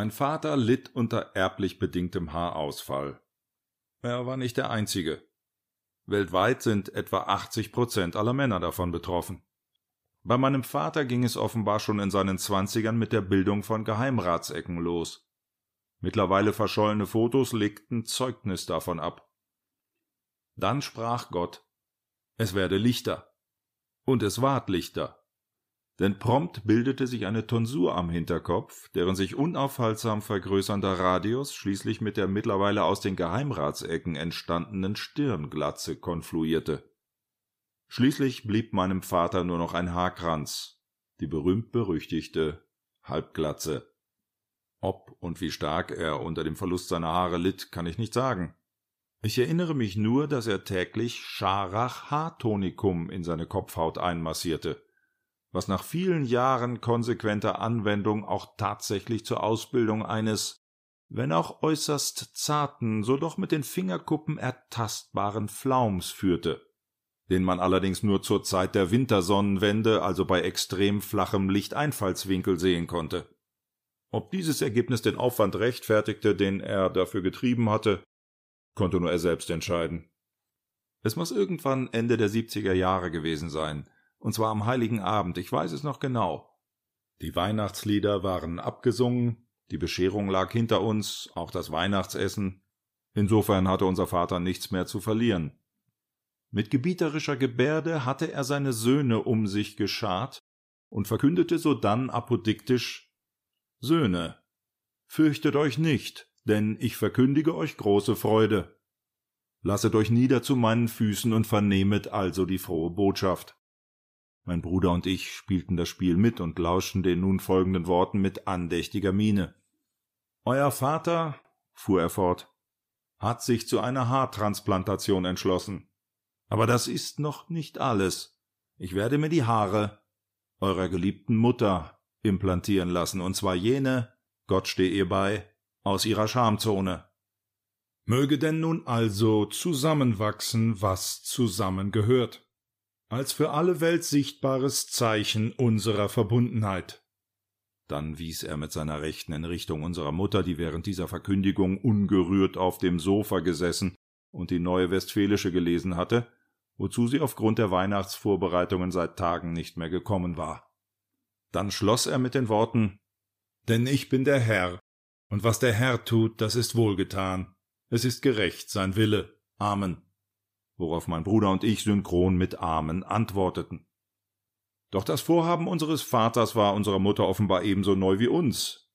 Mein Vater litt unter erblich bedingtem Haarausfall. Er war nicht der Einzige. Weltweit sind etwa 80 Prozent aller Männer davon betroffen. Bei meinem Vater ging es offenbar schon in seinen Zwanzigern mit der Bildung von Geheimratsecken los. Mittlerweile verschollene Fotos legten Zeugnis davon ab. Dann sprach Gott, es werde lichter. Und es ward lichter denn prompt bildete sich eine Tonsur am Hinterkopf, deren sich unaufhaltsam vergrößernder Radius schließlich mit der mittlerweile aus den Geheimratsecken entstandenen Stirnglatze konfluierte. Schließlich blieb meinem Vater nur noch ein Haarkranz, die berühmt-berüchtigte Halbglatze. Ob und wie stark er unter dem Verlust seiner Haare litt, kann ich nicht sagen. Ich erinnere mich nur, dass er täglich Scharach Haartonikum in seine Kopfhaut einmassierte was nach vielen Jahren konsequenter Anwendung auch tatsächlich zur Ausbildung eines, wenn auch äußerst zarten, so doch mit den Fingerkuppen ertastbaren Flaums führte, den man allerdings nur zur Zeit der Wintersonnenwende, also bei extrem flachem Lichteinfallswinkel sehen konnte. Ob dieses Ergebnis den Aufwand rechtfertigte, den er dafür getrieben hatte, konnte nur er selbst entscheiden. Es muss irgendwann Ende der 70er Jahre gewesen sein, und zwar am heiligen Abend, ich weiß es noch genau. Die Weihnachtslieder waren abgesungen, die Bescherung lag hinter uns, auch das Weihnachtsessen. Insofern hatte unser Vater nichts mehr zu verlieren. Mit gebieterischer Gebärde hatte er seine Söhne um sich geschart und verkündete sodann apodiktisch Söhne, fürchtet euch nicht, denn ich verkündige euch große Freude. Lasset euch nieder zu meinen Füßen und vernehmet also die frohe Botschaft. Mein Bruder und ich spielten das Spiel mit und lauschten den nun folgenden Worten mit andächtiger Miene. Euer Vater, fuhr er fort, hat sich zu einer Haartransplantation entschlossen. Aber das ist noch nicht alles. Ich werde mir die Haare eurer geliebten Mutter implantieren lassen, und zwar jene, Gott steh ihr bei, aus ihrer Schamzone. Möge denn nun also zusammenwachsen, was zusammengehört als für alle Welt sichtbares Zeichen unserer Verbundenheit. Dann wies er mit seiner Rechten in Richtung unserer Mutter, die während dieser Verkündigung ungerührt auf dem Sofa gesessen und die neue Westfälische gelesen hatte, wozu sie aufgrund der Weihnachtsvorbereitungen seit Tagen nicht mehr gekommen war. Dann schloss er mit den Worten Denn ich bin der Herr, und was der Herr tut, das ist wohlgetan. Es ist gerecht sein Wille. Amen worauf mein Bruder und ich synchron mit Amen antworteten. Doch das Vorhaben unseres Vaters war unserer Mutter offenbar ebenso neu wie uns.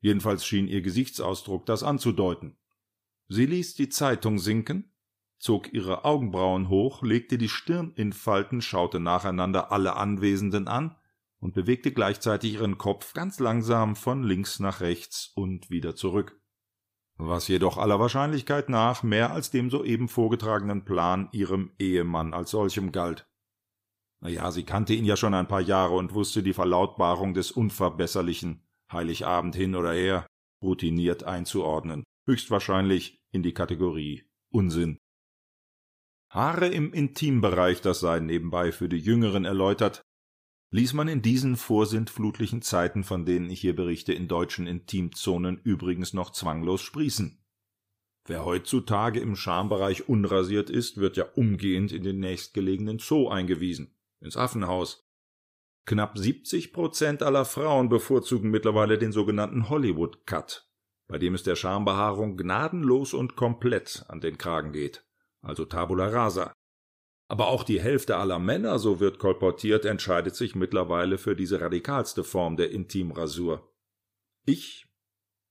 Jedenfalls schien ihr Gesichtsausdruck das anzudeuten. Sie ließ die Zeitung sinken, zog ihre Augenbrauen hoch, legte die Stirn in Falten, schaute nacheinander alle Anwesenden an und bewegte gleichzeitig ihren Kopf ganz langsam von links nach rechts und wieder zurück was jedoch aller Wahrscheinlichkeit nach mehr als dem soeben vorgetragenen Plan ihrem Ehemann als solchem galt. Na ja, sie kannte ihn ja schon ein paar Jahre und wusste die Verlautbarung des Unverbesserlichen, Heiligabend hin oder her, routiniert einzuordnen, höchstwahrscheinlich in die Kategorie Unsinn. Haare im Intimbereich, das sei nebenbei für die Jüngeren erläutert, ließ man in diesen vorsintflutlichen Zeiten, von denen ich hier berichte, in deutschen Intimzonen übrigens noch zwanglos sprießen. Wer heutzutage im Schambereich unrasiert ist, wird ja umgehend in den nächstgelegenen Zoo eingewiesen, ins Affenhaus. Knapp 70 Prozent aller Frauen bevorzugen mittlerweile den sogenannten Hollywood Cut, bei dem es der Schambehaarung gnadenlos und komplett an den Kragen geht, also Tabula rasa. Aber auch die Hälfte aller Männer, so wird kolportiert, entscheidet sich mittlerweile für diese radikalste Form der Intimrasur. Ich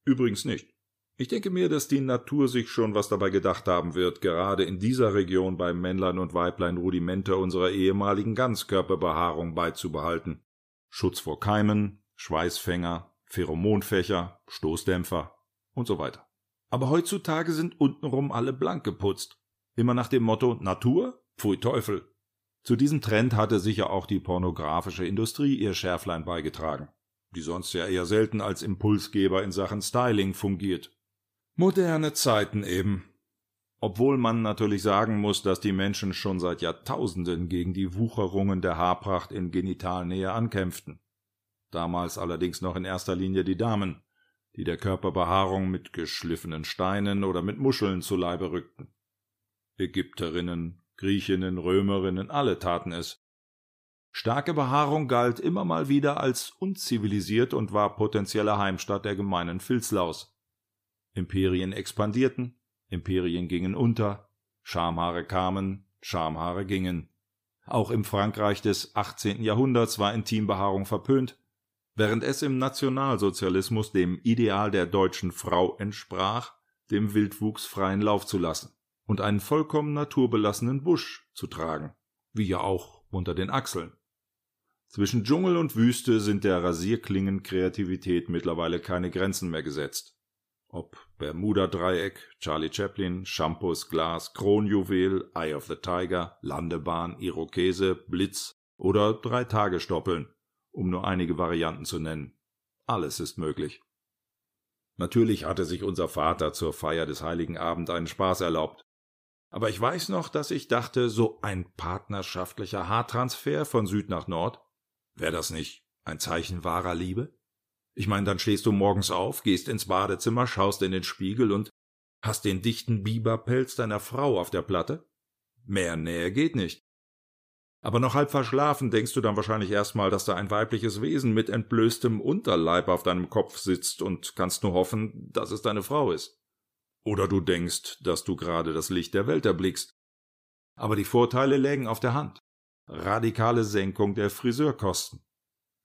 übrigens nicht. Ich denke mir, dass die Natur sich schon was dabei gedacht haben wird, gerade in dieser Region bei Männlein und Weiblein Rudimente unserer ehemaligen Ganzkörperbehaarung beizubehalten. Schutz vor Keimen, Schweißfänger, Pheromonfächer, Stoßdämpfer und so weiter. Aber heutzutage sind untenrum alle blank geputzt. Immer nach dem Motto Natur Pfui Teufel. Zu diesem Trend hatte sicher auch die pornografische Industrie ihr Schärflein beigetragen, die sonst ja eher selten als Impulsgeber in Sachen Styling fungiert. Moderne Zeiten eben. Obwohl man natürlich sagen muss, dass die Menschen schon seit Jahrtausenden gegen die Wucherungen der Haarpracht in Genitalnähe ankämpften. Damals allerdings noch in erster Linie die Damen, die der Körperbehaarung mit geschliffenen Steinen oder mit Muscheln zu Leibe rückten. Ägypterinnen, Griechinnen, Römerinnen, alle taten es. Starke Behaarung galt immer mal wieder als unzivilisiert und war potenzielle Heimstatt der gemeinen Filzlaus. Imperien expandierten, Imperien gingen unter, Schamhaare kamen, Schamhaare gingen. Auch im Frankreich des 18. Jahrhunderts war Intimbehaarung verpönt, während es im Nationalsozialismus dem Ideal der deutschen Frau entsprach, dem Wildwuchs freien Lauf zu lassen und einen vollkommen naturbelassenen Busch zu tragen, wie ja auch unter den Achseln. Zwischen Dschungel und Wüste sind der Rasierklingen-Kreativität mittlerweile keine Grenzen mehr gesetzt. Ob Bermuda-Dreieck, Charlie Chaplin, Shampoos Glas, Kronjuwel, Eye of the Tiger, Landebahn, Irokese, Blitz oder Drei-Tage-Stoppeln, um nur einige Varianten zu nennen. Alles ist möglich. Natürlich hatte sich unser Vater zur Feier des Heiligen Abend einen Spaß erlaubt. Aber ich weiß noch, dass ich dachte, so ein partnerschaftlicher Haartransfer von Süd nach Nord, wäre das nicht ein Zeichen wahrer Liebe? Ich meine, dann stehst du morgens auf, gehst ins Badezimmer, schaust in den Spiegel und hast den dichten Biberpelz deiner Frau auf der Platte? Mehr Nähe geht nicht. Aber noch halb verschlafen denkst du dann wahrscheinlich erstmal, dass da ein weibliches Wesen mit entblößtem Unterleib auf deinem Kopf sitzt und kannst nur hoffen, dass es deine Frau ist. Oder du denkst, dass du gerade das Licht der Welt erblickst. Aber die Vorteile lägen auf der Hand. Radikale Senkung der Friseurkosten.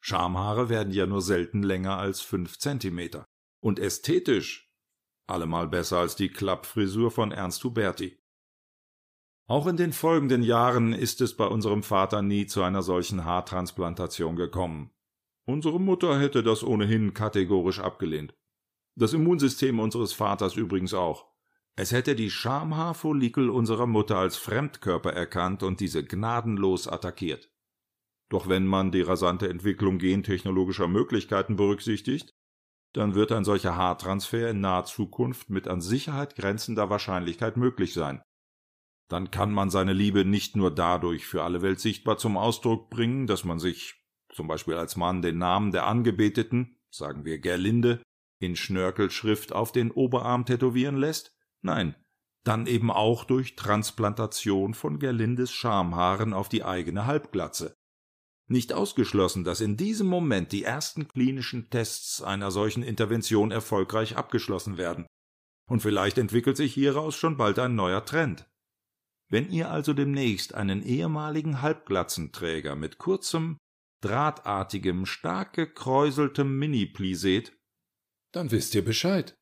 Schamhaare werden ja nur selten länger als fünf Zentimeter. Und ästhetisch allemal besser als die Klappfrisur von Ernst Huberti. Auch in den folgenden Jahren ist es bei unserem Vater nie zu einer solchen Haartransplantation gekommen. Unsere Mutter hätte das ohnehin kategorisch abgelehnt. Das Immunsystem unseres Vaters übrigens auch. Es hätte die Schamhaarfollikel unserer Mutter als Fremdkörper erkannt und diese gnadenlos attackiert. Doch wenn man die rasante Entwicklung gentechnologischer Möglichkeiten berücksichtigt, dann wird ein solcher Haartransfer in naher Zukunft mit an Sicherheit grenzender Wahrscheinlichkeit möglich sein. Dann kann man seine Liebe nicht nur dadurch für alle Welt sichtbar zum Ausdruck bringen, dass man sich, zum Beispiel als Mann, den Namen der Angebeteten, sagen wir Gerlinde, in Schnörkelschrift auf den Oberarm tätowieren lässt? Nein, dann eben auch durch Transplantation von Gerlindes Schamhaaren auf die eigene Halbglatze. Nicht ausgeschlossen, dass in diesem Moment die ersten klinischen Tests einer solchen Intervention erfolgreich abgeschlossen werden. Und vielleicht entwickelt sich hieraus schon bald ein neuer Trend. Wenn ihr also demnächst einen ehemaligen Halbglatzenträger mit kurzem, drahtartigem, stark gekräuseltem Mini-Pli seht, dann wisst ihr Bescheid.